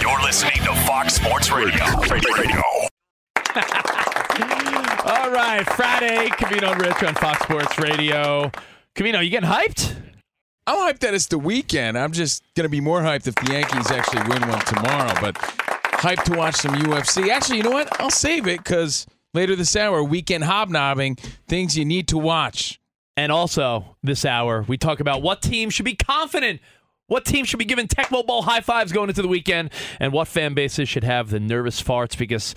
You're listening to Fox Sports Radio. Radio. All right, Friday, Covino and Rich on Fox Sports Radio. Covino, you getting hyped? I'm hyped that it's the weekend. I'm just going to be more hyped if the Yankees actually win one tomorrow, but hyped to watch some UFC. Actually, you know what? I'll save it because later this hour, weekend hobnobbing, things you need to watch. And also, this hour, we talk about what team should be confident, what team should be giving Tecmo Bowl high fives going into the weekend, and what fan bases should have the nervous farts because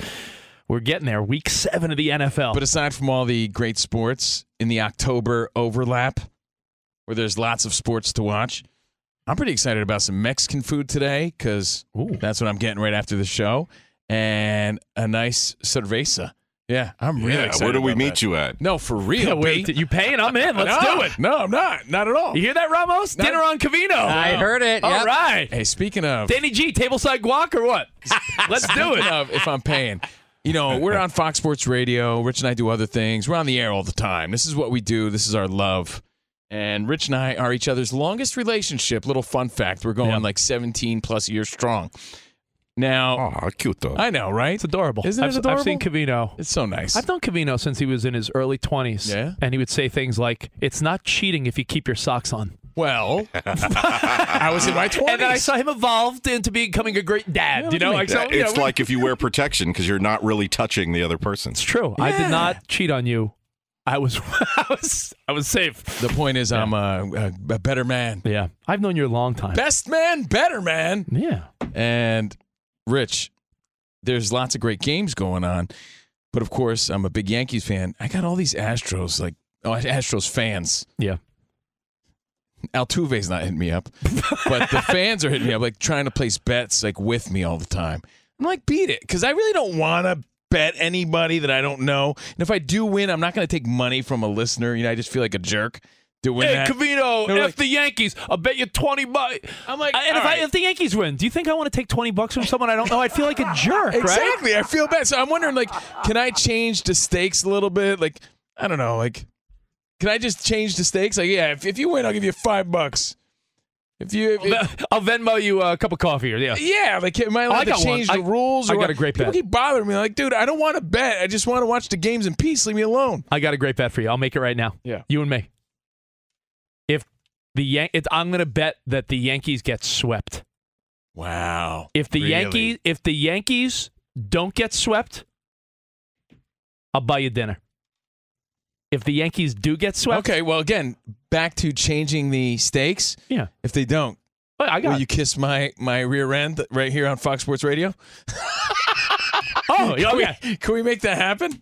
we're getting there. Week seven of the NFL. But aside from all the great sports in the October overlap, where there's lots of sports to watch, I'm pretty excited about some Mexican food today because that's what I'm getting right after the show, and a nice cerveza. Yeah, I'm really Yeah, excited. where do we meet that. you at? No, for real. Yeah, wait, B. you paying? I'm in. Let's No, do it. No, I'm not. Not at all. You hear that, Ramos? Not- Dinner on Covino. I heard it. All yep. right. Hey, speaking of, Danny G, tableside guac or what? Let's do it. of if I'm paying, you know, we're on Fox Sports Radio. Rich and I do other things. We're on the air all the time. This is what we do. This is our love. And Rich and I are each other's longest relationship. Little fun fact: we're going Yeah. like 17 plus years strong. Now, Oh, cute though. I know, right? It's adorable. Isn't it I've, adorable? I've seen Covino. It's so nice. I've known Covino since he was in his early 20s. Yeah? And he would say things like, it's not cheating if you keep your socks on. well, I was in my 20s. And then I saw him evolved into becoming a great dad. you know, like, so, Yeah, you know, it's we- like if you wear protection because you're not really touching the other person. It's true. I did not cheat on you. I was, I was, I was safe. the point is, I'm a, a, a better man. Yeah. I've known you a long time. Best man, better man. Yeah. And Rich, there's lots of great games going on. But of course, I'm a big Yankees fan. I got all these Astros, like oh, Astros fans. Yeah. Altuve's not hitting me up, but the fans are hitting me up, like trying to place bets like with me all the time. I'm like, beat it, because I really don't want to bet anybody that I don't know. And if I do win, I'm not going to take money from a listener. You know, I just feel like a jerk doing Hey, that. Covino, if like- the Yankees, I'll bet you 20 bucks. I'm like, and if, all I, if the Yankees win, do you think I want to take 20 bucks from someone I don't know? I'd feel like a jerk, right? Exactly. I feel bad. So I'm wondering, like, can I change the stakes a little bit? Like, I don't know. Like, can I just change the stakes? Like, yeah, if, if you win, I'll give you five bucks. If you, if, if- I'll Venmo you a cup of coffee or yeah. yeah, like, am I Oh, allowed I to got one. change the I- rules? I got what? a great People bet. keep bothering me. Like, dude, I don't want to bet. I just want to watch the games in peace. Leave me alone. I got a great bet for you. I'll make it right now. Yeah. You and me. The Yan- it, I'm going to bet that the Yankees get swept. Wow. If the Really? Yankees if the Yankees don't get swept, I'll buy you dinner. If the Yankees do get swept, Okay. Well, again, back to changing the stakes. yeah. If they don't, Well, I got Will you kiss my my rear end right here on Fox Sports Radio? Oh, oh, Can we- okay. Can we make that happen?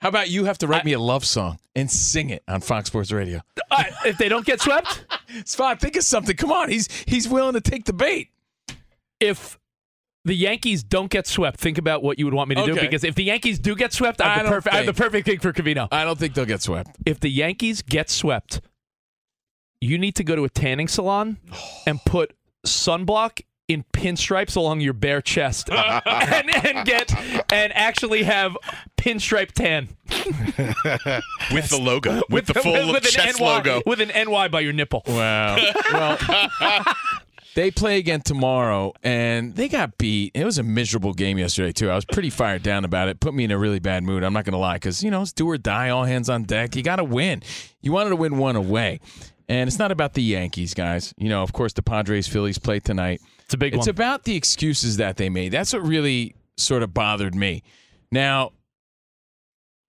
How about you have to write me a love song and sing it on Fox Sports Radio? Uh, if they don't get swept, Spot, think of something. Come on, he's he's willing to take the bait. if the Yankees don't get swept, think about what you would want me to do. Because if the Yankees do get swept, I I the, perfect, I have the perfect thing for Covino. I don't think they'll get swept. If the Yankees get swept, you need to go to a tanning salon and put sunblock in pinstripes along your bare chest and, and get and actually have pinstripe tan with the logo, with, the full with chest an NY, logo. with an NY by your nipple. Wow. well, they play again tomorrow, and they got beat. It was a miserable game yesterday too. I was pretty fired down about it. Put me in a really bad mood. I'm not going to lie, because you know it's do or die, all hands on deck. You got to win. You wanted to win one away, and it's not about the Yankees, guys. You know, of course, the Padres Phillies play tonight. It's a big It's one. It's about the excuses that they made. That's what really sort of bothered me. Now,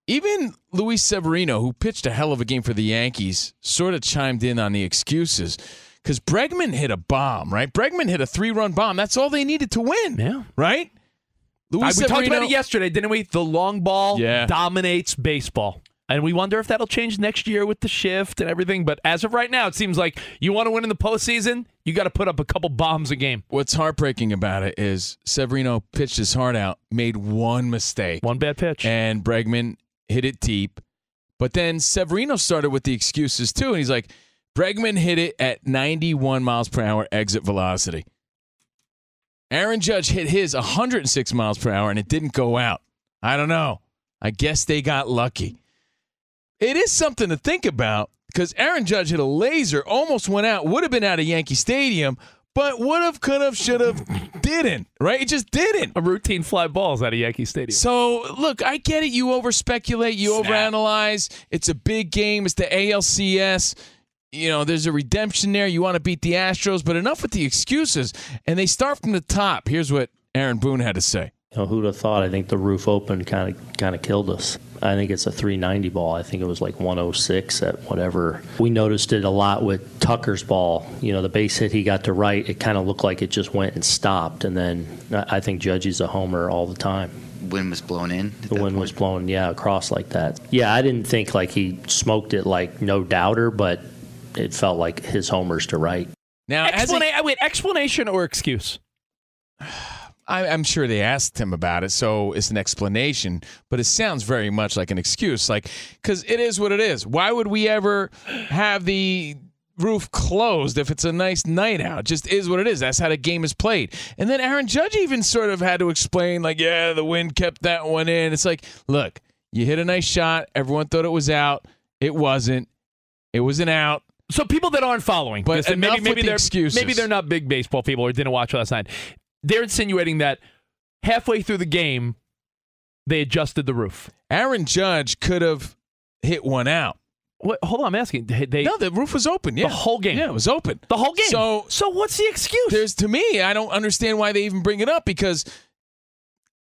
even Luis Severino, who pitched a hell of a game for the Yankees, sort of chimed in on the excuses because Bregman hit a bomb, right? Bregman hit a three-run bomb. That's all they needed to win, Yeah. right? I- Luis we talked about it yesterday, didn't we? The long ball Yeah. dominates baseball. And we wonder if that'll change next year with the shift and everything. But as of right now, it seems like you want to win in the postseason, you got to put up a couple bombs a game. What's heartbreaking about it is Severino pitched his heart out, made one mistake, One bad pitch. and Bregman hit it deep. But then Severino started with the excuses too, and he's like, Bregman hit it at 91 miles per hour exit velocity. Aaron Judge hit his 106 miles per hour, and it didn't go out. I don't know. I guess they got lucky. It is something to think about because Aaron Judge hit a laser, almost went out, would have been out of Yankee Stadium, but would have, could have, should have, didn't, right? It just didn't. a routine fly balls out of Yankee Stadium. So look, I get it. You over speculate, you overanalyze. It's a big game. It's the ALCS. You know, there's a redemption there. You want to beat the Astros, but enough with the excuses. And they start from the top. Here's what Aaron Boone had to say. You know, who'd have thought? I think the roof open kind of kind of killed us. I think it's a 390 ball. I think it was like 106 at whatever. We noticed it a lot with Tucker's ball. You know, the base hit he got to right, it kind of looked like it just went and stopped. And then I I think Judgy's a homer all the time. Wind was blown in. The wind was blowing, yeah, across like that. Yeah, I didn't think like he smoked it like no doubter, but it felt like his homers to right. Now, as a- wait, explanation or excuse? I, I'm sure they asked him about it, so it's an explanation, but it sounds very much like an excuse. Like, because it is what it is. Why would we ever have the roof closed if it's a nice night out? It just is what it is. That's how the game is played. And then Aaron Judge even sort of had to explain, like, yeah, the wind kept that one in. It's like, look, you hit a nice shot. Everyone thought it was out. It wasn't. It was an out. So people that aren't following, But enough maybe maybe the they're excuses. maybe they're not big baseball people or didn't watch last night. They're insinuating that halfway through the game they adjusted the roof. Aaron Judge could have hit one out. What, hold on, I'm asking. They, they No, the roof was open. Yeah, the whole game. Yeah, it was open. The whole game. So so what's the excuse? there's to me, I don't understand why they even bring it up because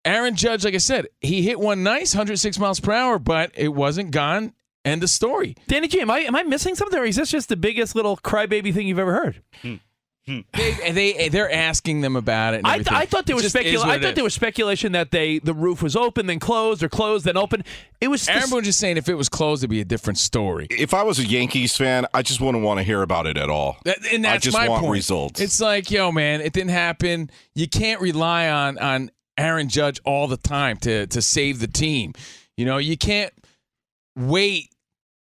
Aaron Judge, like I said, he hit one nice, 106 miles per hour, but it wasn't gone. End of story. Danny G, am I am I missing something, or is this just the biggest little crybaby thing you've ever heard? Hmm. Hmm. They they they're asking them about it. I, everything. I thought there was speculation. I thought there was speculation that they the roof was open, then closed, or closed, then open. It was Aaron Boone just saying if it was closed, it'd be a different story. If I was a Yankees fan, I just wouldn't want to hear about it at all. That- and that's I just my want point. results. It's like, yo, man, it didn't happen. You can't rely on on Aaron Judge all the time to to save the team. You know, you can't wait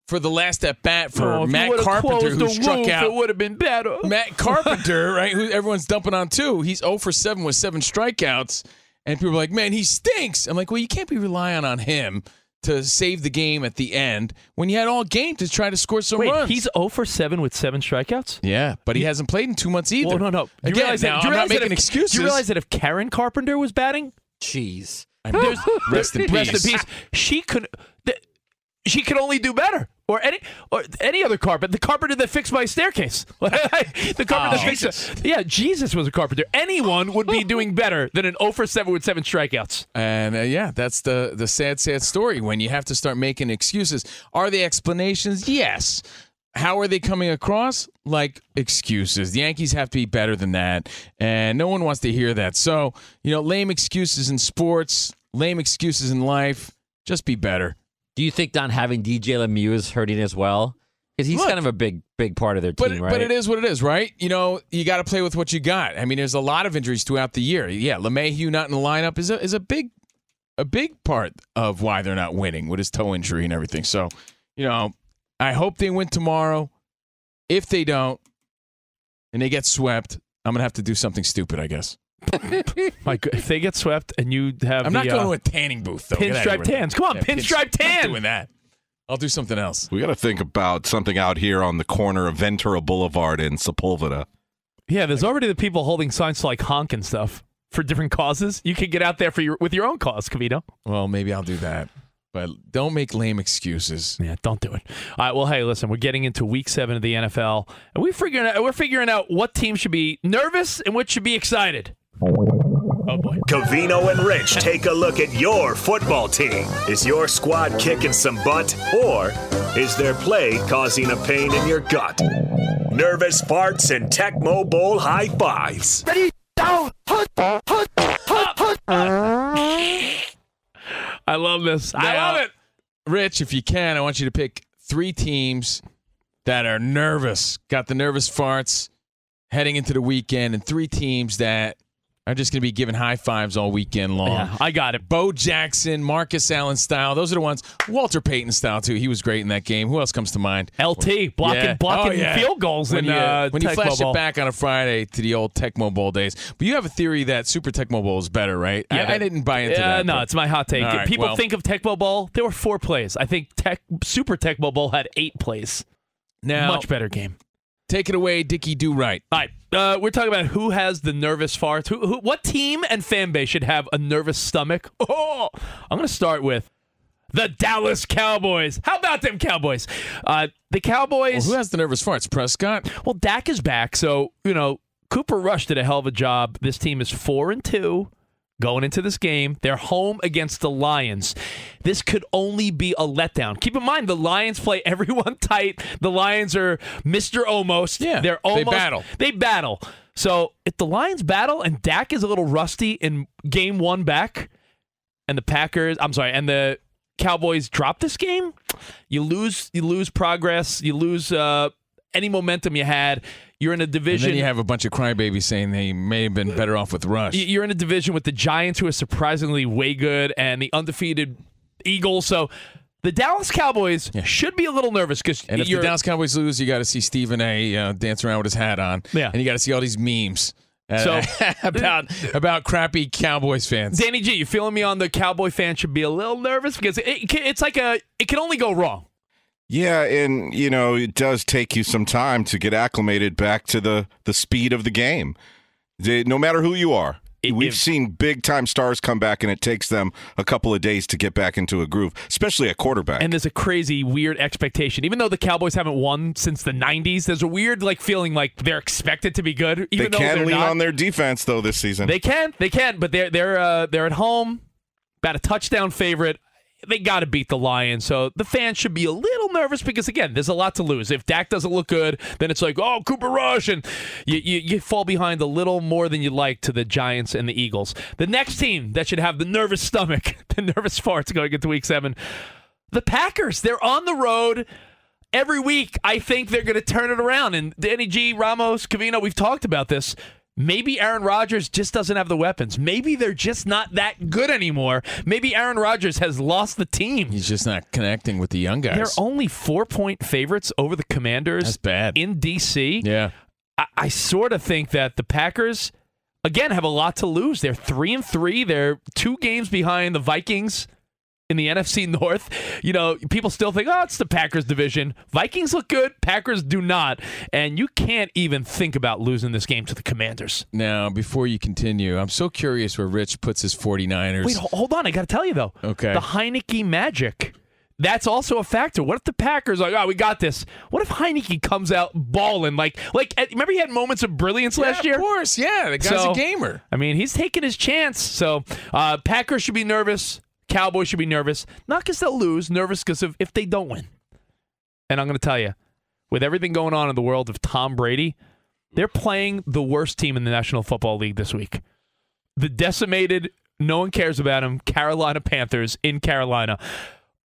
for the last at bat for Oh, Matt Carpenter, who struck roof, out. It would have been better. Matt Carpenter, right? Who everyone's dumping on too. He's 0 for 7 with seven strikeouts, and people are like, "Man, he stinks." I'm like, "Well, you can't be relying on him to save the game at the end when you had all game to try to score some Wait, runs." he's 0 for 7 with seven strikeouts. yeah, but he hasn't played in two months either. Well, no, no. You Again, realize that, now, do you I'm not realize that making if, excuses. You realize that if Karen Carpenter was batting, Jeez. there's, Rest in rest peace. in peace. She could, th- she could only do better. Or any, or any other carpet. The carpenter that fixed my staircase. the carpenter that fixed it. Yeah, Jesus was a carpenter. Anyone would be doing better than an 0 for 7 with seven strikeouts. And uh, yeah, that's the the sad, sad story when you have to start making excuses. Are they explanations? Yes. how are they coming across? Like excuses. The Yankees have to be better than that, and no one wants to hear that. So, you know, lame excuses in sports, lame excuses in life. Just be better. Do you think not having DJ LeMahieu is hurting as well? Because he's Look. kind of a big, big part of their But, team, right? but it is what it is, right? You know, you got to play with what you got. I mean, there's a lot of injuries throughout the year. Yeah, LeMahieu not in the lineup is a is a big a big part of why they're not winning with his toe injury and everything. So, you know, I hope they win tomorrow. If they don't, and they get swept, I'm gonna have to do something stupid, I guess. Mike, if they get swept and you have I'm the, not going uh, to a tanning booth though. Get outta pinstripe here. tans. Come on, Yeah, pinstripe I'm not doing that. I'll do something else. We got to think about something out here on the corner of Ventura Boulevard in Sepulveda. Yeah, there's already the people holding signs to like honk and stuff for different causes. You could get out there for your with your own cause, Covino. Well, maybe I'll do that. But don't make lame excuses. Yeah, don't do it. All right. Well, hey, listen, we're getting into Week Seven of the NFL, and we figuring out, we're figuring out what team should be nervous and which should be excited. Oh boy. Covino and Rich take a look at your football team. Is your squad kicking some butt, or is their play causing a pain in your gut? Nervous farts and Tecmo Bowl high fives. Ready, down, put, put, put, put. I love this. I love it. Rich, if you can, I want you to pick three teams that are nervous, got the nervous farts heading into the weekend, and three teams that are just going to be giving high fives all weekend long. Yeah, I got it. Bo Jackson, Marcus Allen style. Those are the ones. Walter Payton style too. He was great in that game. Who else comes to mind? LT blocking Yeah. blocking Oh, yeah. field goals when in you, uh, when you flash Bowl. it back on a Friday to the old Tecmo Bowl days. But you have a theory that Super Tecmo Bowl is better, right? I, that- I didn't buy into Yeah, that. No, but- it's my hot take. Right, People well, think of Tecmo Bowl. There were four plays. I think Tech Super Tecmo Bowl had eight plays. now Much better game. Take it away, Dickie Do Right. All right, uh, we're talking about who has the nervous farts. Who, who, what team and fan base should have a nervous stomach? Oh, I'm going to start with the Dallas Cowboys. How about them Cowboys? Uh, the Cowboys. Well, who has the nervous farts? Prescott. Well, Dak is back, so you know Cooper Rush did a hell of a job. This team is four and two going into this game. They're home against the Lions. This could only be a letdown. Keep in mind the Lions play everyone tight. The Lions are Mister Almost. Yeah, they're they almost battle. They battle. So if the Lions battle and Dak is a little rusty in game one back, and the Packers, I'm sorry, and the Cowboys drop this game, you lose you lose progress, you lose uh, any momentum you had. You're in a division. And then you have a bunch of crybabies saying they may have been better off with Rush. You're in a division with the Giants, who are surprisingly way good, and the undefeated Eagles. So the Dallas Cowboys should be a little nervous because And if the Dallas Cowboys lose, you got to see Stephen A. Uh, dance around with his hat on. Yeah. And you got to see all these memes uh, So- about about crappy Cowboys fans. Danny G, you feeling me on the Cowboy fan should be a little nervous because it, it's like a it can only go wrong. Yeah, and you know it does take you some time to get acclimated back to the the speed of the game. The- no matter who you are, we've seen big time stars come back, and it takes them a couple of days to get back into a groove, especially a quarterback. And there's a crazy, weird expectation. Even though the Cowboys haven't won since the '90s, there's a weird like feeling like they're expected to be good. Even they can lean not. on their defense though this season. They can, they can, but they're they're uh, they're at home, about a touchdown favorite. They got to beat the Lions, so the fans should be a little nervous because again, there's a lot to lose. If Dak doesn't look good, then it's like, oh, Cooper Rush, and you you, you fall behind a little more than you like to the Giants and the Eagles. The next team that should have the nervous stomach, the nervous farts going into Week Seven, the Packers. They're on the road every week. I think they're going to turn it around. And Danny G, Ramos, Covino, we've talked about this. Maybe Aaron Rodgers just doesn't have the weapons. Maybe they're just not that good anymore. Maybe Aaron Rodgers has lost the team. He's just not connecting with the young guys. They're only four point favorites over the Commanders. That's bad. In DC. Yeah. I, I sort of think that the Packers, again, have a lot to lose. They're three and three. They're two games behind the Vikings in the NFC North. You know, people still think, oh, it's the Packers division. Vikings look good. Packers do not. And you can't even think about losing this game to the Commanders. Now, before you continue, I'm so curious where Rich puts his 49ers. Wait, hold on. I got to tell you, though. Okay. The Heinicke magic. That's also a factor. What if the Packers are like, oh, we got this? What if Heinicke comes out balling like, like? eh, Remember he had moments of brilliance last year. Of course, yeah. The guy's So, a gamer. I mean, he's taking his chance. So uh, Packers should be nervous. Cowboys should be nervous. Not because they'll lose, nervous because of if they don't win. And I'm going to tell you, with everything going on in the world of Tom Brady, they're playing the worst team in the National Football League this week. The decimated, no one cares about them, Carolina Panthers in Carolina.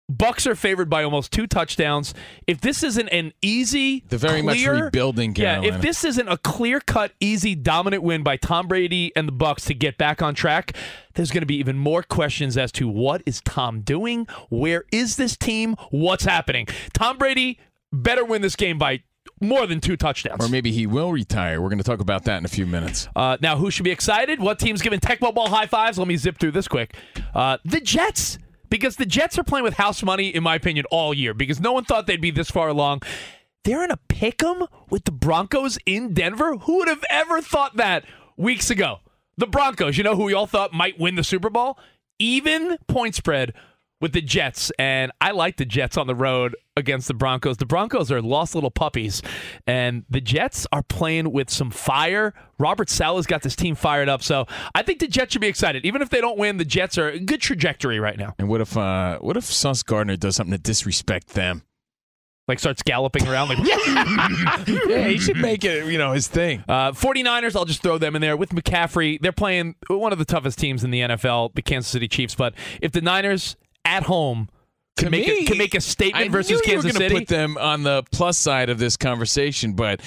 Bucks are favored by almost two touchdowns. If this isn't an easy, They're very much rebuilding, rebuilding Yeah, if this isn't a clear cut, easy, dominant win by Tom Brady and the Bucks to get back on track, there's going to be even more questions as to what is Tom doing? Where is this team? What's happening? Tom Brady better win this game by more than two touchdowns. Or maybe he will retire. We're going to talk about that in a few minutes. Uh, now, who should be excited? What team's giving Tecmo Bowl high fives? Let me zip through this quick. Uh, the Jets, because the Jets are playing with house money, in my opinion, all year. Because no one thought they'd be this far along. They're in a pick 'em with the Broncos in Denver. Who would have ever thought that weeks ago? The Broncos, you know who we all thought might win the Super Bowl? Even point spread with the Jets. And I like the Jets on the road against the Broncos. The Broncos are lost little puppies, and the Jets are playing with some fire. Robert Saleh's got this team fired up. So I think the Jets should be excited. Even if they don't win, the Jets are a good trajectory right now. And what if uh, what if Sauce Gardner does something to disrespect them? Like starts galloping around like yeah, he should make it, you know, his thing. Uh, 49ers, I'll just throw them in there with McCaffrey. They're playing one of the toughest teams in the NFL, the Kansas City Chiefs. But if the Niners at home can To make me, a, can make a statement I versus Kansas you were City, put them on the plus side of this conversation, but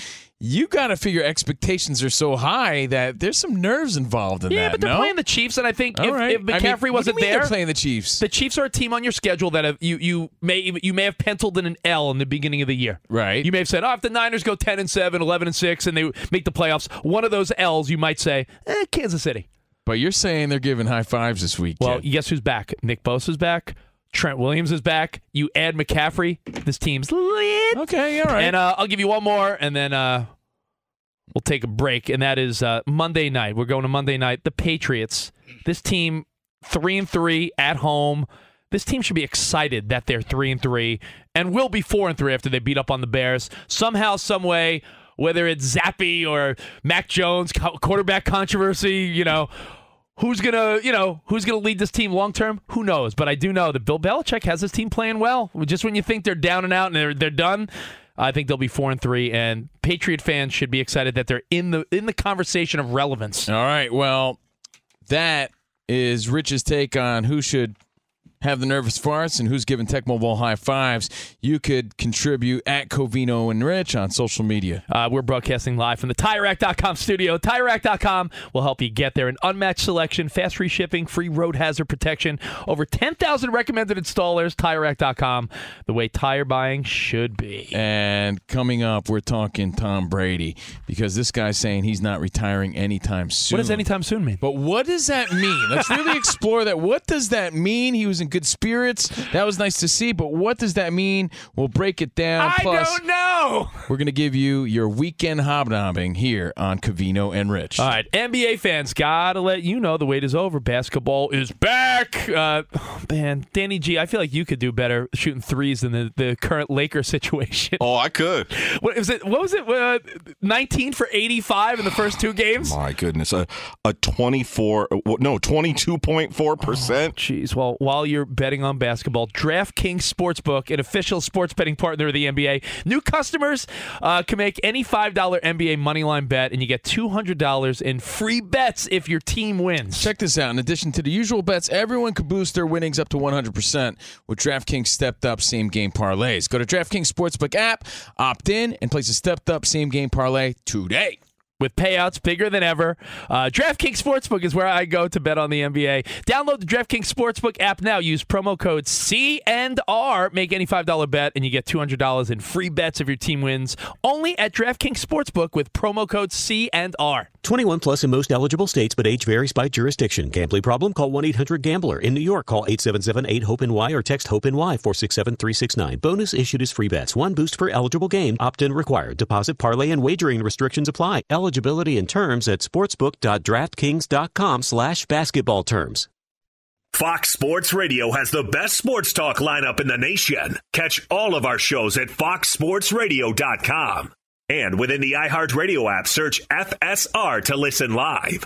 you got to figure expectations are so high that there's some nerves involved in yeah, that. but they're no? playing the Chiefs, and I think if, right. if I mean, McCaffrey wasn't mean they're there, playing the Chiefs. The Chiefs are a team on your schedule that have, you you may you may have penciled in an L in the beginning of the year. Right. You may have said, "Oh, if the Niners go 10 and 7, 11 and 6 and they make the playoffs, one of those L's you might say, eh, Kansas City." But you're saying they're giving high fives this week. Well, guess who's back? Nick Bosa's back. Trent Williams is back. You add McCaffrey, this team's lit. Okay, all right. And uh, I'll give you one more, and then uh, we'll take a break. And that is uh, Monday night. We're going to Monday night. The Patriots. This team, three and three at home. This team should be excited that they're three and three, and will be four and three after they beat up on the Bears. Somehow, some way, whether it's Zappe or Mac Jones quarterback controversy, you know. Who's gonna, you know, who's gonna lead this team long term? Who knows? But I do know that Bill Belichick has his team playing well. Just when you think they're down and out and they're they're done, I think they'll be four and three. And Patriot fans should be excited that they're in the in the conversation of relevance. All right. Well, that is Rich's take on who should have the nervous farts and who's giving Tecmo Bowl high fives. You could contribute at Covino and Rich on social media. Uh, we're broadcasting live from the TireRack.com studio. TireRack.com will help you get there. An unmatched selection, fast free shipping, free road hazard protection. Over 10,000 recommended installers. TireRack.com, the way tire buying should be. And coming up, we're talking Tom Brady because this guy's saying he's not retiring anytime soon. What does anytime soon mean? But what does that mean? Let's really explore that. What does that mean? He was in good spirits. That was nice to see. But what does that mean? We'll break it down. I Plus, don't know. we're going to give you your weekend hobnobbing here on Covino and Rich. All right, NBA fans, gotta let you know the wait is over. Basketball is back. Uh, oh, man, Danny G, I feel like you could do better shooting threes than the, the current Laker situation. Oh, I could. What was it? What was it? Uh, Nineteen for eighty-five in the first two games. My goodness, a a twenty four, no, twenty two point four percent. Jeez. Well, while you're betting on basketball, DraftKings Sportsbook, an official sports betting partner of the NBA, new customers uh, can make any $5 NBA moneyline bet, and you get $200 in free bets if your team wins. Check this out. In addition to the usual bets, everyone could boost their winnings up to 100% with DraftKings stepped up same game parlays. Go to DraftKings Sportsbook app, opt in, and place a stepped up same game parlay today. With payouts bigger than ever. Uh, DraftKings Sportsbook is where I go to bet on the NBA. Download the DraftKings Sportsbook app now. Use promo code C and R. Make any five dollar bet, and you get two hundred dollars in free bets if your team wins. Only at DraftKings Sportsbook with promo code C and R. 21 plus in most eligible states, but age varies by jurisdiction. Gambling problem? Call 1 800 Gambler. In New York, call 877 8 HOPE NY or text HOPE NY 467 369. Bonus issued as free bets. One boost per eligible game. Opt in required. Deposit, parlay, and wagering restrictions apply. Eligibility and terms at sportsbook.draftkings.com slash basketball terms. Fox Sports Radio has the best sports talk lineup in the nation. Catch all of our shows at foxsportsradio.com. And within the iHeartRadio app, search FSR to listen live.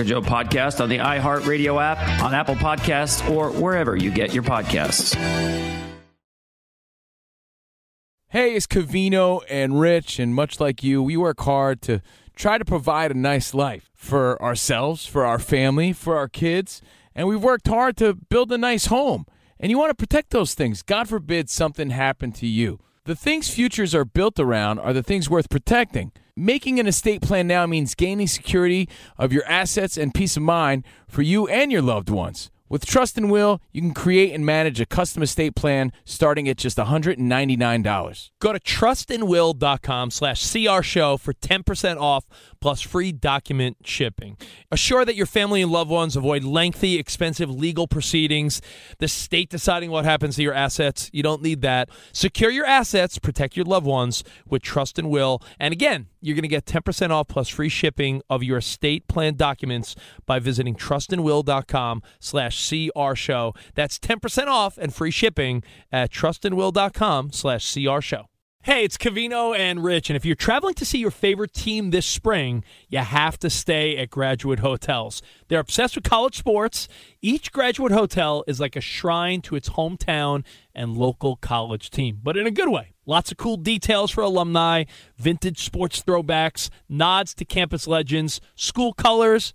of Joe podcast on the iHeartRadio app, on Apple Podcasts, or wherever you get your podcasts. Hey, it's Covino and Rich, and much like you, we work hard to try to provide a nice life for ourselves, for our family, for our kids, and we've worked hard to build a nice home. And you want to protect those things. God forbid something happened to you. The things futures are built around are the things worth protecting. Making an estate plan now means gaining security of your assets and peace of mind for you and your loved ones. With Trust and Will, you can create and manage a custom estate plan starting at just $199. Go to trustandwill.com slash CR show for 10% off plus free document shipping. Assure that your family and loved ones avoid lengthy, expensive legal proceedings, the state deciding what happens to your assets. You don't need that. Secure your assets, protect your loved ones with Trust and Will. And again, you're going to get 10% off plus free shipping of your estate plan documents by visiting trustandwill.com slash CR show. That's 10% off and free shipping at trustandwill.com slash CR show. Hey, it's Covino and Rich, and if you're traveling to see your favorite team this spring, you have to stay at Graduate Hotels. They're obsessed with college sports. Each Graduate Hotel is like a shrine to its hometown and local college team, but in a good way. Lots of cool details for alumni, vintage sports throwbacks, nods to campus legends, school colors,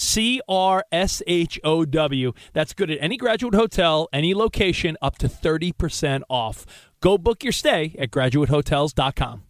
C R S H O W. That's good at any graduate hotel, any location, up to 30% off. Go book your stay at graduatehotels.com.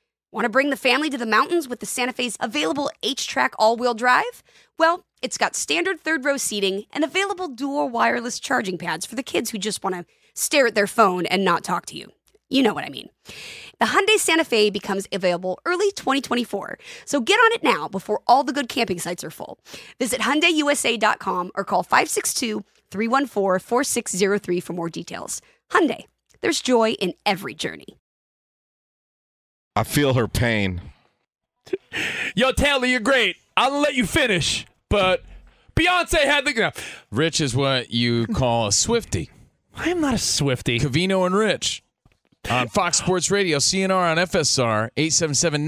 Want to bring the family to the mountains with the Santa Fe's available HTRAC all wheel drive? Well, it's got standard third row seating and available dual wireless charging pads for the kids who just want to stare at their phone and not talk to you. You know what I mean. The Hyundai Santa Fe becomes available early 2024, so get on it now before all the good camping sites are full. Visit HyundaiUSA.com or call 562-314-4603 for more details. Hyundai, there's joy in every journey. I feel her pain. Yo, Taylor, you're great. I'll let you finish, but Beyonce had the. Rich is what you call a Swifty. I am not a Swifty. Covino and Rich on Fox Sports Radio, CNR on FSR, 877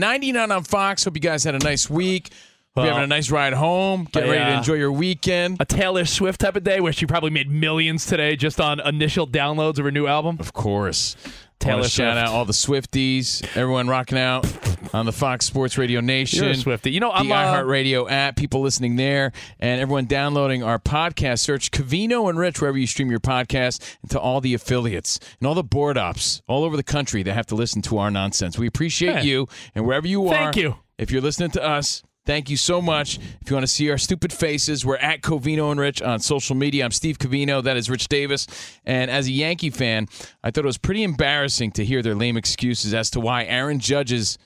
on Fox. Hope you guys had a nice week. Hope you're having a nice ride home. Get ready to enjoy your weekend. A Taylor Swift type of day where she probably made millions today just on initial downloads of her new album. Of course. Taylor shout out all the Swifties, everyone rocking out on the Fox Sports Radio Nation. You're. You know, the I'm, uh, iHeartRadio app, people listening there, and everyone downloading our podcast. Search Covino and Rich wherever you stream your podcast, and to all the affiliates and all the board ops all over the country that have to listen to our nonsense. We appreciate Hey. you, and wherever you are, Thank you. If you're listening to us. Thank you so much. If you want to see our stupid faces, we're at Covino and Rich on social media. I'm Steve Covino. That is Rich Davis. And as a Yankee fan, I thought it was pretty embarrassing to hear their lame excuses as to why Aaron Judge's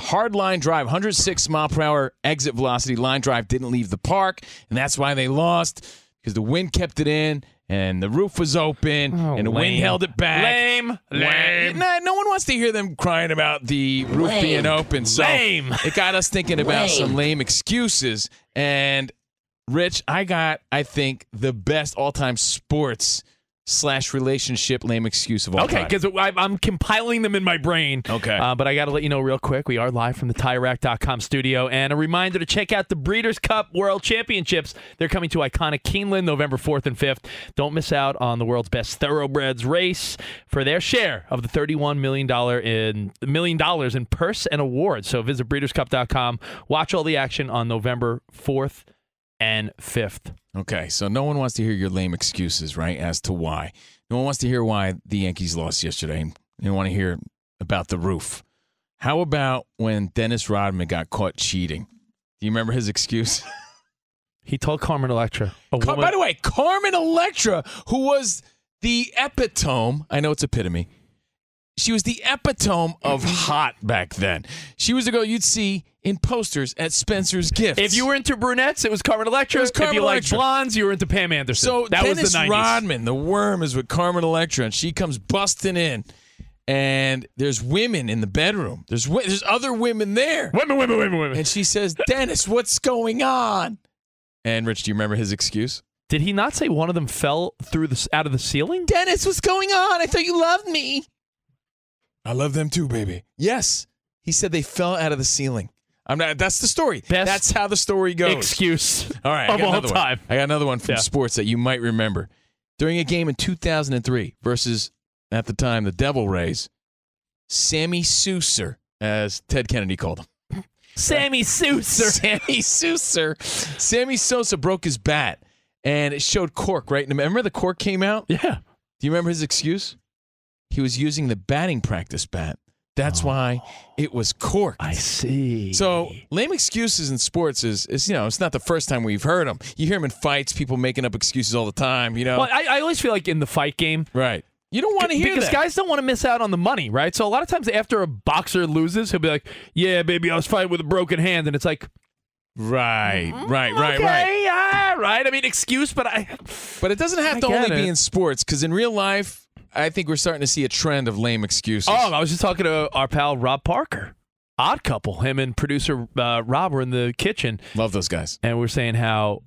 hard line drive, 106 mile per hour exit velocity line drive didn't leave the park, and that's why they lost because the wind kept it in. And the roof was open, oh, and the wind held it back. Lame. Lame. Nah, no one wants to hear them crying about the roof Lame. being open. So Lame. it got us thinking about Lame. some lame excuses. And Rich, I got, I think, the best all-time sports slash relationship lame excuse of all Okay, time. because I'm compiling them in my brain. Okay. Uh, but I got to let you know real quick we are live from the TireRack.com studio. And a reminder to check out the Breeders' Cup World Championships. They're coming to iconic Keeneland November 4th and 5th. Don't miss out on the world's best thoroughbreds race for their share of the $31 million in, million dollars in purse and awards. So visit BreedersCup.com. Watch all the action on November 4th and 5th. Okay, so no one wants to hear your lame excuses, right, as to why. No one wants to hear why the Yankees lost yesterday. They don't want to hear about the roof. How about when Dennis Rodman got caught cheating? Do you remember his excuse? He told Carmen Electra. A Car- woman- by the way, Carmen Electra, who was the epitome, I know it's epitome, she was the epitome of mm-hmm. hot back then. She was a girl you'd see in posters at Spencer's Gifts. If you were into brunettes, it was Carmen Electra. Was Carmen if you liked blondes, you were into Pam Anderson. So that Dennis was the 90s. Rodman, the worm, is with Carmen Electra, and she comes busting in, and there's women in the bedroom. There's there's other women there. Women, women, women, women. And she says, "Dennis, what's going on?" And Rich, do you remember his excuse? Did he not say one of them fell through the out of the ceiling? Dennis, what's going on? I thought you loved me. I love them too, baby. Yes, he said they fell out of the ceiling. I'm not. That's the story. that's how the story goes. Excuse. All right, I of got all another one. time. I got another one from Yeah. sports that you might remember. During a game in 2003 versus, at the time, the Devil Rays, Sammy Souser, as Ted Kennedy called him. Sammy Souser. Sammy Souser. Sammy Sosa broke his bat, and it showed cork, right? Remember the cork came out? Yeah. Do you remember his excuse? He was using the batting practice bat. That's oh. why it was cork. I see. So lame excuses in sports is, is you know it's not the first time we've heard them. You hear them in fights, people making up excuses all the time. You know, Well, I, I always feel like in the fight game, right? You don't want to hear because that. guys don't want to miss out on the money, right? So a lot of times after a boxer loses, he'll be like, "Yeah, baby, I was fighting with a broken hand," and it's like, right, mm-hmm. right, right, okay, right. yeah, right. I mean, excuse, but I. But it doesn't have I to only be in sports because in real life, I think we're starting to see a trend of lame excuses. Oh, I was just talking to our pal Rob Parker. Odd couple. Him and producer uh, Rob were in the kitchen. Love those guys. And we're saying how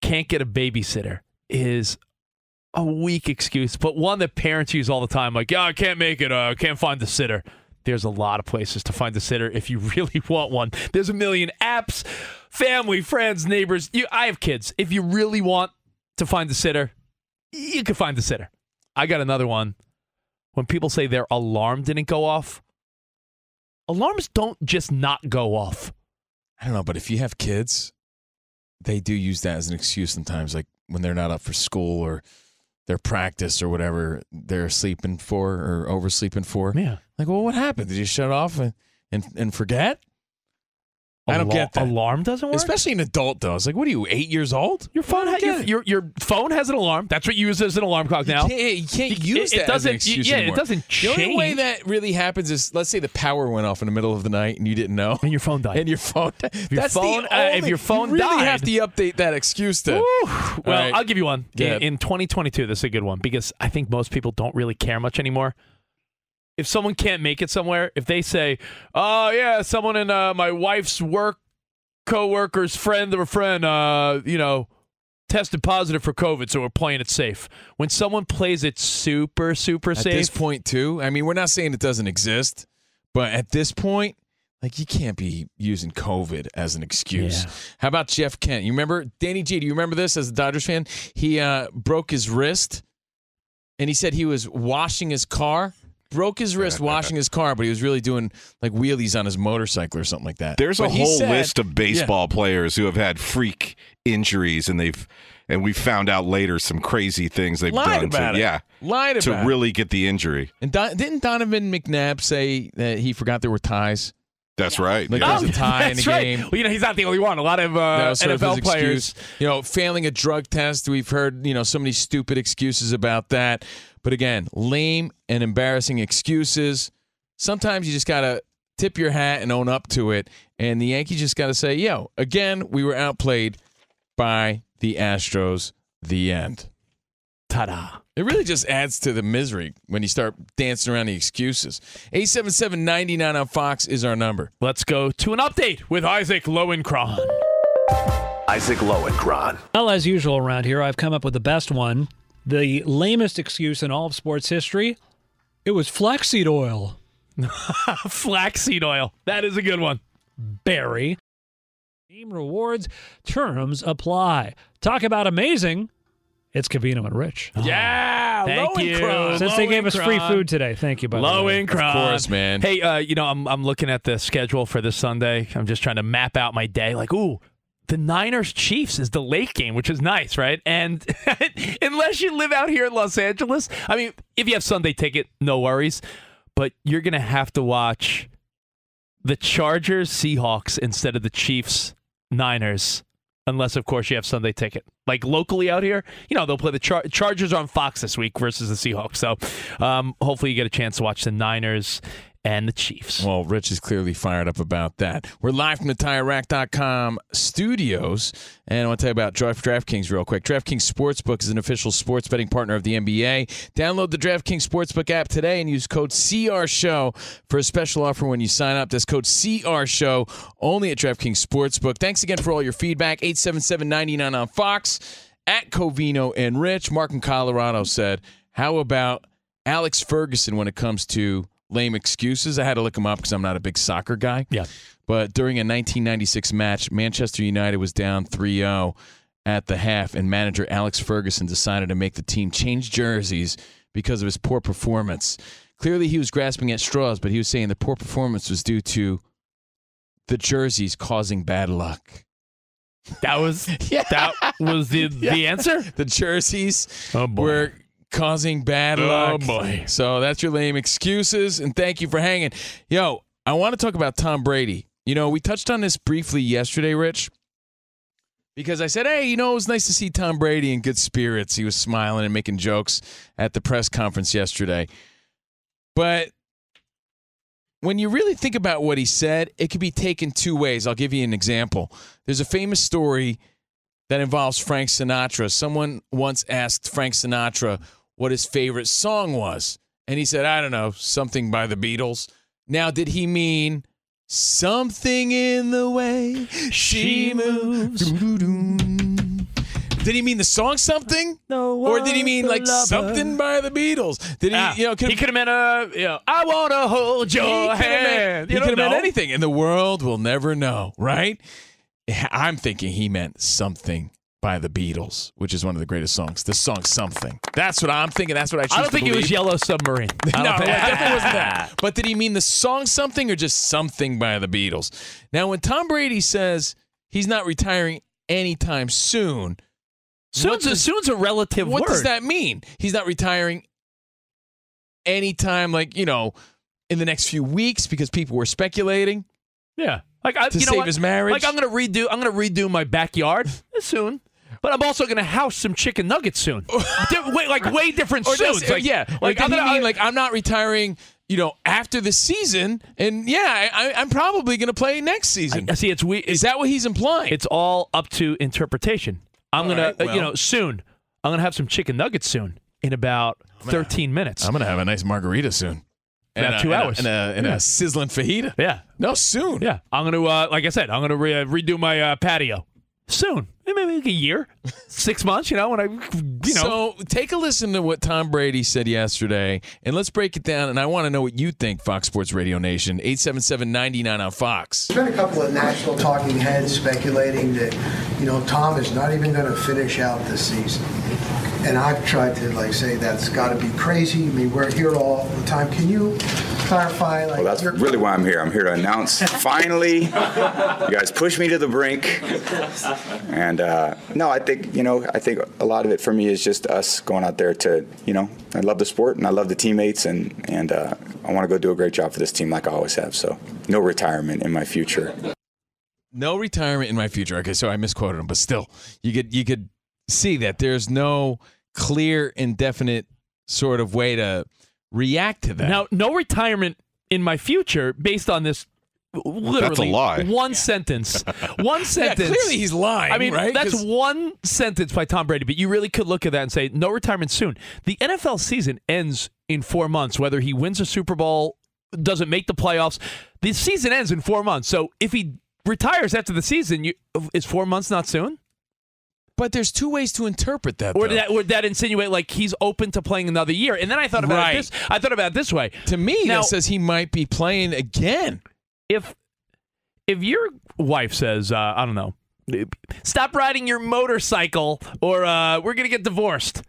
can't get a babysitter is a weak excuse, but one that parents use all the time. Like, yeah, I can't make it. Uh, can't find the sitter. There's a lot of places to find the sitter if you really want one. There's a million apps, family, friends, neighbors. You, I have kids. If you really want to find the sitter, you can find the sitter. I got another one. When people say their alarm didn't go off, alarms don't just not go off. I don't know, but if you have kids, they do use that as an excuse sometimes, like when they're not up for school or their practice or whatever they're sleeping for or oversleeping for. Yeah. Like, well, what happened? Did you shut off and, and, and forget? I don't Alar- get that. Alarm doesn't work. Especially an adult, though. It's like, what are you, eight years old? Your phone, ha- your, your your phone has an alarm. That's what you use as an alarm clock now. You can't, you can't use it- it that as an doesn't- excuse yeah, it doesn't Change. The only way that really happens is, let's say the power went off in the middle of the night and you didn't know, and your phone died. and your phone. your that's phone- the uh, if your phone you really have to update that excuse to. Well, All right. I'll give you one. Yeah. In, in 2022, this is a good one because I think most people don't really care much anymore. If someone can't make it somewhere, if they say, "Oh yeah, someone in uh, my wife's work coworker's friend of a friend, uh, you know, tested positive for COVID, so we're playing it safe." When someone plays it super, super At safe, at this point, too, I mean, we're not saying it doesn't exist, but at this point, like you can't be using COVID as an excuse. Yeah. How about Jeff Kent? You remember Danny G? Do you remember this as a Dodgers fan? He uh, broke his wrist, and he said he was washing his car. Broke his wrist washing his car, but he was really doing like wheelies on his motorcycle or something like that. There's a But he whole said- list of baseball players who have had freak injuries, and they've and we found out later some crazy things they've Lied done. about to, it. Yeah, Lied to about it. really get the injury. And Don, didn't Donovan McNabb say that he forgot there were ties? That's right. Like yeah. there's a tie in the right. game. Well, you know, he's not the only one. A lot of uh, That was of NFL players. excuse. You know, failing a drug test. We've heard, you know, so many stupid excuses about that. But again, lame and embarrassing excuses. Sometimes you just got to tip your hat and own up to it. And the Yankees just got to say, yo, again, we were outplayed by the Astros. The end. Ta-da. It really just adds to the misery when you start dancing around the excuses. 877-99 on Fox is our number. Let's go to an update with Isaac Lowenkron. Isaac Lowenkron. Well, as usual around here, I've come up with the best one. The lamest excuse in all of sports history. It was flaxseed oil. Flaxseed oil. That is a good one. Barry. Team rewards terms apply. Talk about amazing. It's Covino and Rich. Yeah, Thank you. Lowenkron. Since they gave us free food today. Thank you, by the way. Lowenkron. Of course, man. Hey, uh, you know, I'm I'm looking at the schedule for this Sunday. I'm just trying to map out my day. Like, ooh, the Niners Chiefs is the late game, which is nice, right? And unless you live out here in Los Angeles, I mean, if you have Sunday ticket, no worries. But you're gonna have to watch the Chargers Seahawks instead of the Chiefs Niners. Unless, of course, you have Sunday ticket. Like locally out here, you know, they'll play the Char- Chargers on Fox this week versus the Seahawks. So um, hopefully you get a chance to watch the Niners and the Chiefs. Well, Rich is clearly fired up about that. We're live from the TireRack.com studios, and I want to tell you about Draft- DraftKings real quick. DraftKings Sportsbook is an official sports betting partner of the NBA. Download the DraftKings Sportsbook app today and use code CRSHOW for a special offer when you sign up. That's code CRSHOW only at DraftKings Sportsbook. Thanks again for all your feedback. 877-99 on Fox at Covino and Rich. Mark in Colorado said, how about Alex Ferguson when it comes to lame excuses. I had to look him up because I'm not a big soccer guy. Yeah. But during a 1996 match, Manchester United was down 3 0 at the half, and manager Alex Ferguson decided to make the team change jerseys because of his poor performance. Clearly, he was grasping at straws, but he was saying the poor performance was due to the jerseys causing bad luck. That was that was the the answer. The jerseys Oh, boy. were causing bad Oh, luck. boy. So that's your lame excuses, and thank you for hanging. Yo, I want to talk about Tom Brady. You know, we touched on this briefly yesterday, Rich, because I said, hey, you know, it was nice to see Tom Brady in good spirits. He was smiling and making jokes at the press conference yesterday. But when you really think about what he said, it could be taken two ways. I'll give you an example. There's a famous story that involves Frank Sinatra. Someone once asked Frank Sinatra what his favorite song was, and he said, I don't know, something by the Beatles. Now, did he mean something in the way she moves? Did he mean the song something? No, or did he mean like something by the Beatles? Did he, Ah, you know, he could have meant uh, you know, I want to hold your he could have hand. meant, he could have meant anything, and the world will never know, right? I'm thinking he meant something by the Beatles, which is one of the greatest songs. The song "Something." That's what I'm thinking. That's what I. Choose I don't think it was. Yellow Submarine. No, don't it definitely wasn't that. But did he mean the song "Something" or just something by the Beatles? Now, when Tom Brady says he's not retiring anytime soon, Soon's a, soon's a relative word. what word. does that mean? He's not retiring anytime, like you know, in the next few weeks because people were speculating. Yeah, like I, To you know save what? his marriage? Like I'm gonna redo. I'm gonna redo my backyard soon. But I'm also gonna house some chicken nuggets soon. Di- way, like way different Or soons. Like, yeah, like like I'm did he gonna, mean like I'm not retiring? You know, after the season, and yeah, I, I'm probably going to play next season. I see. It's we. Is that what he's implying? It's all up to interpretation. I'm All gonna, right, uh, you know, soon. I'm gonna have some chicken nuggets soon in about 13 minutes. I'm going to have a nice margarita soon. About a- two and a- hours. and a, and Yeah. a sizzling fajita. Yeah. No, soon. Yeah. I'm gonna, uh, like I said, I'm gonna re- redo my uh, patio soon. Maybe like a year, six months. You know, when I, you know, So take a listen to what Tom Brady said yesterday, and let's break it down. And I want to know what you think, Fox Sports Radio Nation. 877-99 on Fox. There's been a couple of national talking heads speculating that, you know, Tom is not even going to finish out the season. And I've tried to like say that's got to be crazy. I mean, we're here all the time. Can you clarify? Like, Well, that's your- really why I'm here. I'm here to announce finally, you guys pushed me to the brink. And uh, no, I think, you know, I think a lot of it for me is just us going out there to, you know, I love the sport and I love the teammates and, and uh, I want to go do a great job for this team like I always have. So no retirement in my future. No retirement in my future. Okay, so I misquoted him, but still, you could you could see that there's no clear, indefinite sort of way to react to that. now no retirement in my future based on this literally That's a lie. one sentence. One sentence. clearly he's lying, I mean, right? that's 'Cause- one sentence by Tom Brady, but you really could look at that and say no retirement soon. The NFL season ends in 4 months whether he wins a Super Bowl, doesn't make the playoffs. The season ends in 4 months. So if he retires after the season, you, is 4 months not soon? But there's two ways to interpret that. Or though. that, would that insinuate like he's open to playing another year? And then I thought about Right. it this. I thought about it this way. to me, Now- that says he might be playing again. if if your wife says, uh, I don't know, stop riding your motorcycle or uh, we're gonna get divorced,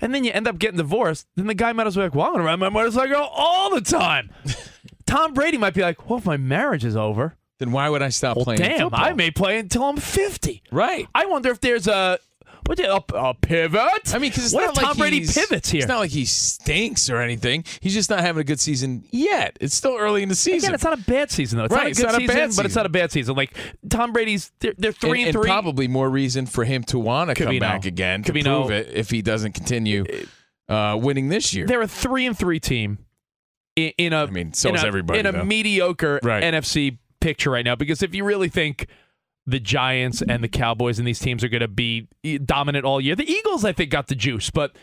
and then you end up getting divorced, then the guy might as well be like, well, I'm gonna ride my motorcycle all the time. Tom Brady might be like, well, if my marriage is over, Then why would I stop well, playing? damn, football? I may play until I'm 50. Right. I wonder if there's a what the- a, a pivot. I mean, because it's what not if like Tom Brady pivots here? It's not like he stinks or anything. He's just not having a good season yet. It's still early in the season. Again, it's not a bad season though. It's Right, not a it's good not a season, bad but it's season. not a bad season. Like Tom Brady's, they're, they're three and, and, and three. probably more reason for him to want to come back again to Covino. prove it if he doesn't continue uh, winning this year. they're a three and three team in, in a. I mean, so in is a, everybody, in a mediocre Right. NFC picture right now. Because if you really think the Giants and the Cowboys and these teams are going to be dominant all year, the Eagles I think got the juice, but.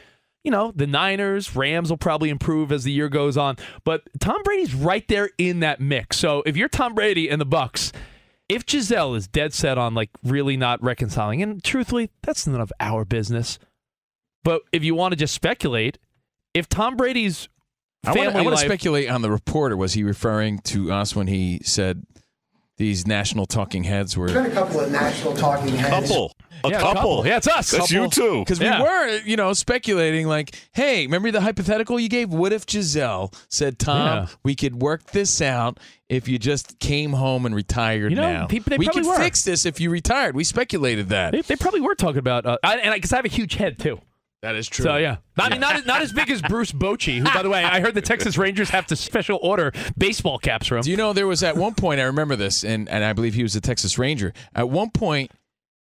You know, the Niners, Rams will probably improve as the year goes on, but Tom Brady's right there in that mix. So if you're Tom Brady and the Bucs, if Gisele is dead set on like really not reconciling, and truthfully, that's none of our business. But if you want to just speculate, if Tom Brady's I family want to speculate on the reporter. Was he referring to us when he said these national talking heads were? There's been a couple of national talking heads. Couple. A Yeah, a couple. couple. Yeah, it's us. That's you too. Because Yeah. we were, you know, speculating like, hey, remember the hypothetical you gave? What if Gisele said, Tom, Yeah. we could work this out if you just came home and retired You know, now? people- they we could were. fix this if you retired. We speculated that. they, they probably were talking about, uh, I, and because I, have a huge head too. That is true. So yeah, not, I mean, not as- not as big as Bruce Bochy, who by the way, I heard the Texas Rangers have to special order baseball caps for him. Do you know there was at one point I remember this, and and I believe he was a Texas Ranger. At one point,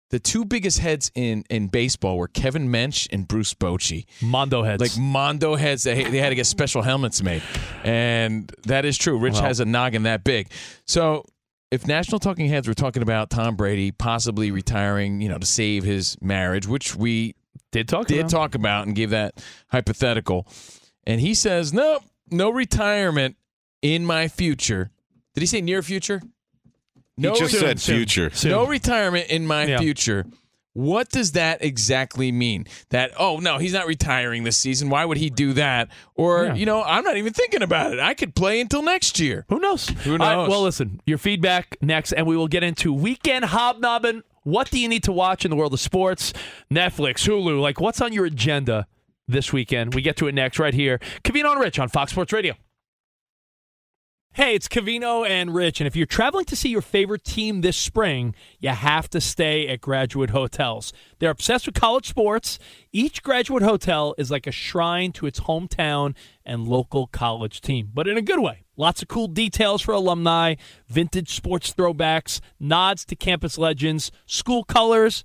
the two biggest heads in in baseball were Kevin Mench and Bruce Bochy. Mondo heads. Like Mondo heads, they, they had to get special helmets made, and that is true. Rich Well. has a noggin that big. So if national talking heads were talking about Tom Brady possibly retiring, you know, to save his marriage, which we did talk did about. talk about and gave that hypothetical, and he says no, no retirement in my future. Did he say near future? No, he just re- said future. No retirement in my Yeah. future. What does that exactly mean? That oh no, he's not retiring this season. Why would he do that? Or Yeah. you know, I'm not even thinking about it. I could play until next year. Who knows? Who All right, knows? well, listen, your feedback next, and we will get into weekend hobnobbing. What do you need to watch in the world of sports? Netflix, Hulu, like what's on your agenda this weekend? We get to it next right here. Covino and Rich on Fox Sports Radio. Hey, it's Covino and Rich, and if you're traveling to see your favorite team this spring, you have to stay at Graduate Hotels. They're obsessed with college sports. Each Graduate Hotel is like a shrine to its hometown and local college team, but in a good way. Lots of cool details for alumni, vintage sports throwbacks, nods to campus legends, school colors,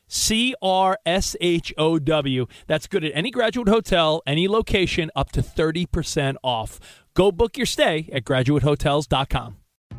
C R S H O W. That's good at any graduate hotel, any location, up to 30% off. Go book your stay at graduatehotels.com.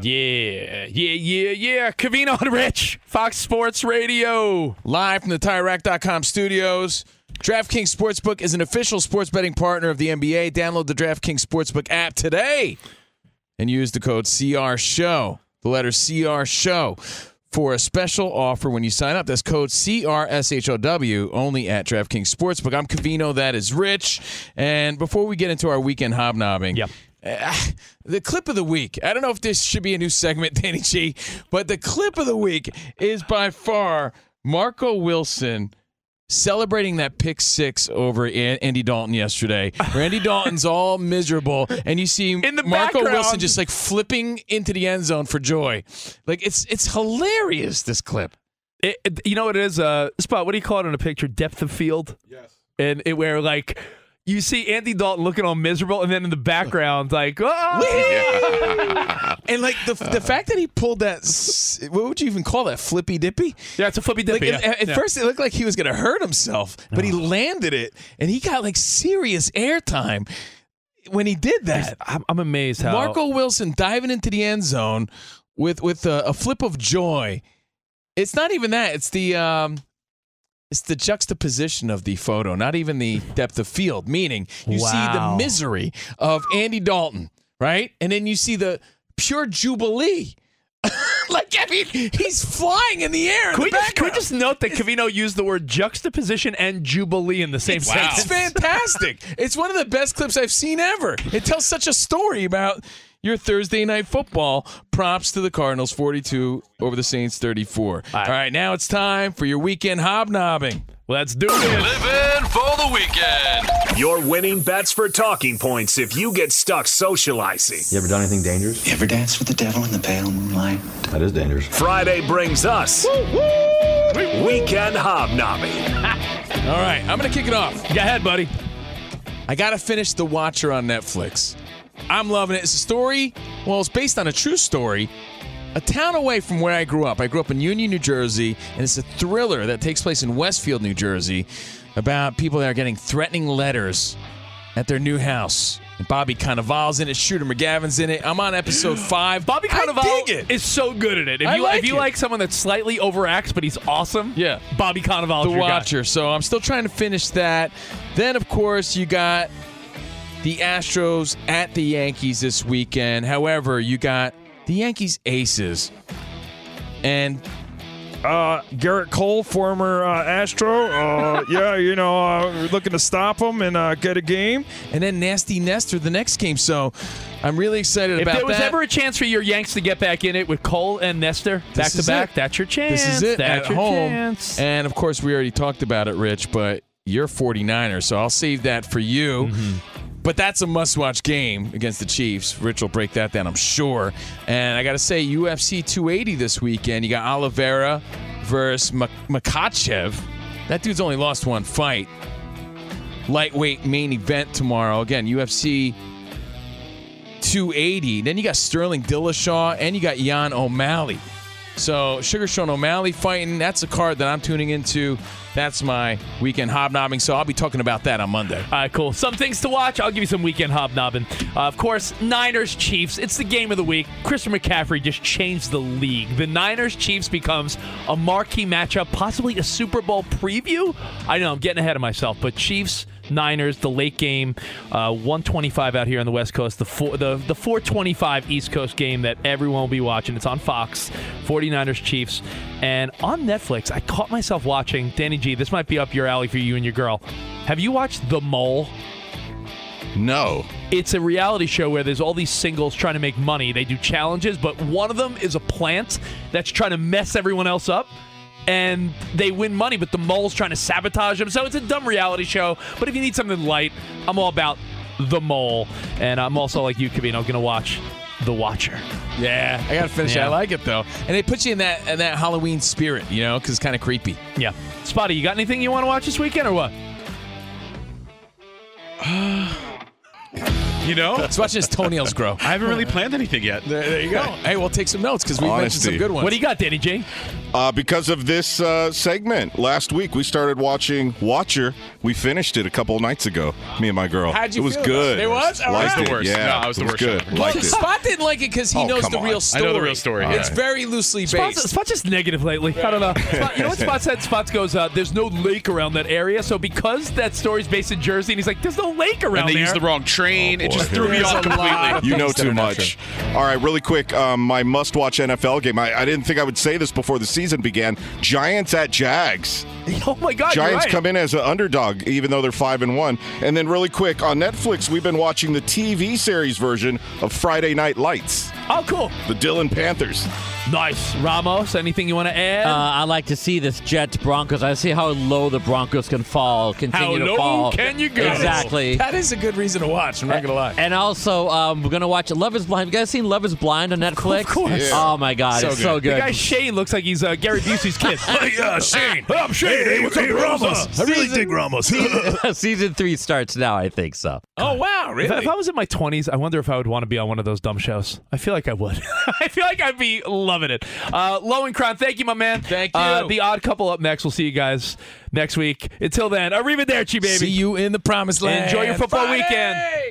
Yeah, yeah, yeah, yeah. Covino and Rich, Fox Sports Radio. Live from the TireRack.com studios. DraftKings Sportsbook is an official sports betting partner of the NBA. Download the DraftKings Sportsbook app today and use the code CR Show, the letter CR Show, for a special offer when you sign up. That's code CRSHOW only at DraftKings Sportsbook. I'm Covino. That is Rich. And before we get into our weekend hobnobbing, yep. the clip of the week. I don't know if this should be a new segment, Danny G, but the clip of the week is by far Marco Wilson celebrating that pick six over Andy Dalton yesterday. Randy Dalton's all miserable, and you see In the Marco background. Wilson just like flipping into the end zone for joy. Like it's it's hilarious. This clip. It, it- you know what it is? Uh, spot. What do you call it in a picture? Depth of field. Yes. And it where like. You see Andy Dalton looking all miserable, and then in the background, like, oh, and like the the fact that he pulled that, what would you even call that? Flippy dippy? Yeah, it's a flippy dippy, Like, yeah. At, at Yeah. first, it looked like he was going to hurt himself, but he landed it, and he got like serious airtime when he did that. I'm, I'm amazed how Marco Wilson diving into the end zone with with a, a flip of joy. It's not even that. It's the um, it's the juxtaposition of the photo, not even the depth of field. Meaning, you see the misery of Andy Dalton, right, and then you see the pure jubilee. like I mean, he's flying in the air. in Can the we, just, can we just note that Covino used the word juxtaposition and jubilee in the same It's, sentence? it's fantastic. it's one of the best clips I've seen ever. It tells such a story about your Thursday night football. Props to the Cardinals, 42 over the Saints, 34. All right, now it's time for your weekend hobnobbing. Let's do it. Live in for the weekend. Your winning bets for talking points if you get stuck socializing. You ever done anything dangerous? You ever danced with the devil in the pale moonlight? That is dangerous. Friday brings us weekend hobnobbing. All right, I'm going to kick it off. Go ahead, buddy. I got to finish The Watcher on Netflix. I'm loving it. It's a story, well, it's based on a true story. A town away from where I grew up. I grew up in Union, New Jersey, and it's a thriller that takes place in Westfield, New Jersey, about people that are getting threatening letters at their new house. And Bobby Cannavale's in it. Shooter McGavin's in it. I'm on episode five. Bobby Cannavale is so good at it. If I you like if you it. like someone that slightly overacts but he's awesome, Yeah. Bobby Cannavale. The Watcher. So I'm still trying to finish that. Then, of course, you got the Astros at the Yankees this weekend. However, you got the Yankees aces. And Uh, Gerrit Cole, former uh, Astro. Uh, yeah, you know, uh, looking to stop him and uh, get a game. and then Nasty Nestor the next game. So I'm really excited If about that. If there was that. ever a chance for your Yanks to get back in it with Cole and Nestor back to back, it. that's your chance. This is it That's at your home. chance. And of course, we already talked about it, Rich, but you're 49er, so I'll save that for you. Mm-hmm. But that's a must watch game against the Chiefs. Rich will break that down, I'm sure. And I got to say, UFC 280 this weekend. You got Oliveira versus Mak- Makhachev. That dude's only lost one fight. Lightweight main event tomorrow. Again, UFC 280. Then you got Sterling Dillashaw and you got Yan O'Malley. So Sugar Sean O'Malley fighting. That's a card that I'm tuning into. That's my weekend hobnobbing. So I'll be talking about that on Monday. All right, cool. Some things to watch. I'll give you some weekend hobnobbing. Uh, of course, Niners Chiefs. It's the game of the week. Christian McCaffrey just changed the league. The Niners Chiefs becomes a marquee matchup, possibly a Super Bowl preview. I know I'm getting ahead of myself, but Chiefs. Niners, the late game, uh, 125 out here on the West Coast, the four, the the 425 East Coast game that everyone will be watching. It's on Fox, 49ers Chiefs, and on Netflix. I caught myself watching Danny G. This might be up your alley for you and your girl. Have you watched The Mole? No. It's a reality show where there's all these singles trying to make money. They do challenges, but one of them is a plant that's trying to mess everyone else up. And they win money, but the mole's trying to sabotage them. So it's a dumb reality show. But if you need something light, I'm all about the mole. And I'm also like you, Covino, going to watch The Watcher. Yeah, I gotta finish it. I like it though, and they put you in that in that Halloween spirit, you know, because it's kind of creepy. Yeah, Spotty, you got anything you want to watch this weekend or what? You know, let's watch his toenails grow. I haven't really planned anything yet. There, there you go. Hey, we'll take some notes because we mentioned some good ones. What do you got, Danny J? Uh, because of this uh, segment last week, we started watching Watcher. We finished it a couple nights ago. Me and my girl. How'd you It was feel good. it? It was? All Liked right. it. The worst. Yeah, No, I was it was worst good. show. Liked Well, it. Spot didn't like it because he Oh, knows come the on. real I story. know the real story, It's yeah. very loosely Spot's, based. Spot's just negative lately. I don't know. Spot, you know what Spot said? Spot goes, uh, "There's no lake around that area." So because that story's based in Jersey, and he's like, "There's no lake around And they there." used the wrong train. it just threw me off completely. You know too much. All right, really quick. Um, my must-watch NFL game. I, I didn't think I would say this before the season began. Giants at Jags. oh my God! Giants right. come in as an underdog, even though they're five and one. And then, really quick on Netflix, we've been watching the TV series version of Friday Night Lights. Oh, cool. The Dillon Panthers. Nice, Ramos. Anything you want to add? Uh, I like to see this Jets Broncos. I see how low the Broncos can fall, continue How to low fall. can you go? Exactly. That is a good reason to watch. I'm not gonna lie. And also, um, we're gonna watch Love Is Blind. Have you guys seen Love Is Blind on Netflix? Of course. Oh my God, So it's good. so the good. guy Shane looks like he's uh, Gary Busey's kid. yeah, Shane. I'm Shane. Hey, what's up, Ramos? I really dig Ramos. Season three starts now. I think so. Oh wow, If, really? if I was in my 20s, I wonder if I would want to be on one of those dumb shows. I feel like I would. I feel like I'd be loving it. Uh, Lowenkron, thank you, my man. Thank Uh, you. the Odd Couple up next. We'll see you guys next week. Until then, arrivederci, baby. See you in the promised land. Enjoy your football Friday! weekend.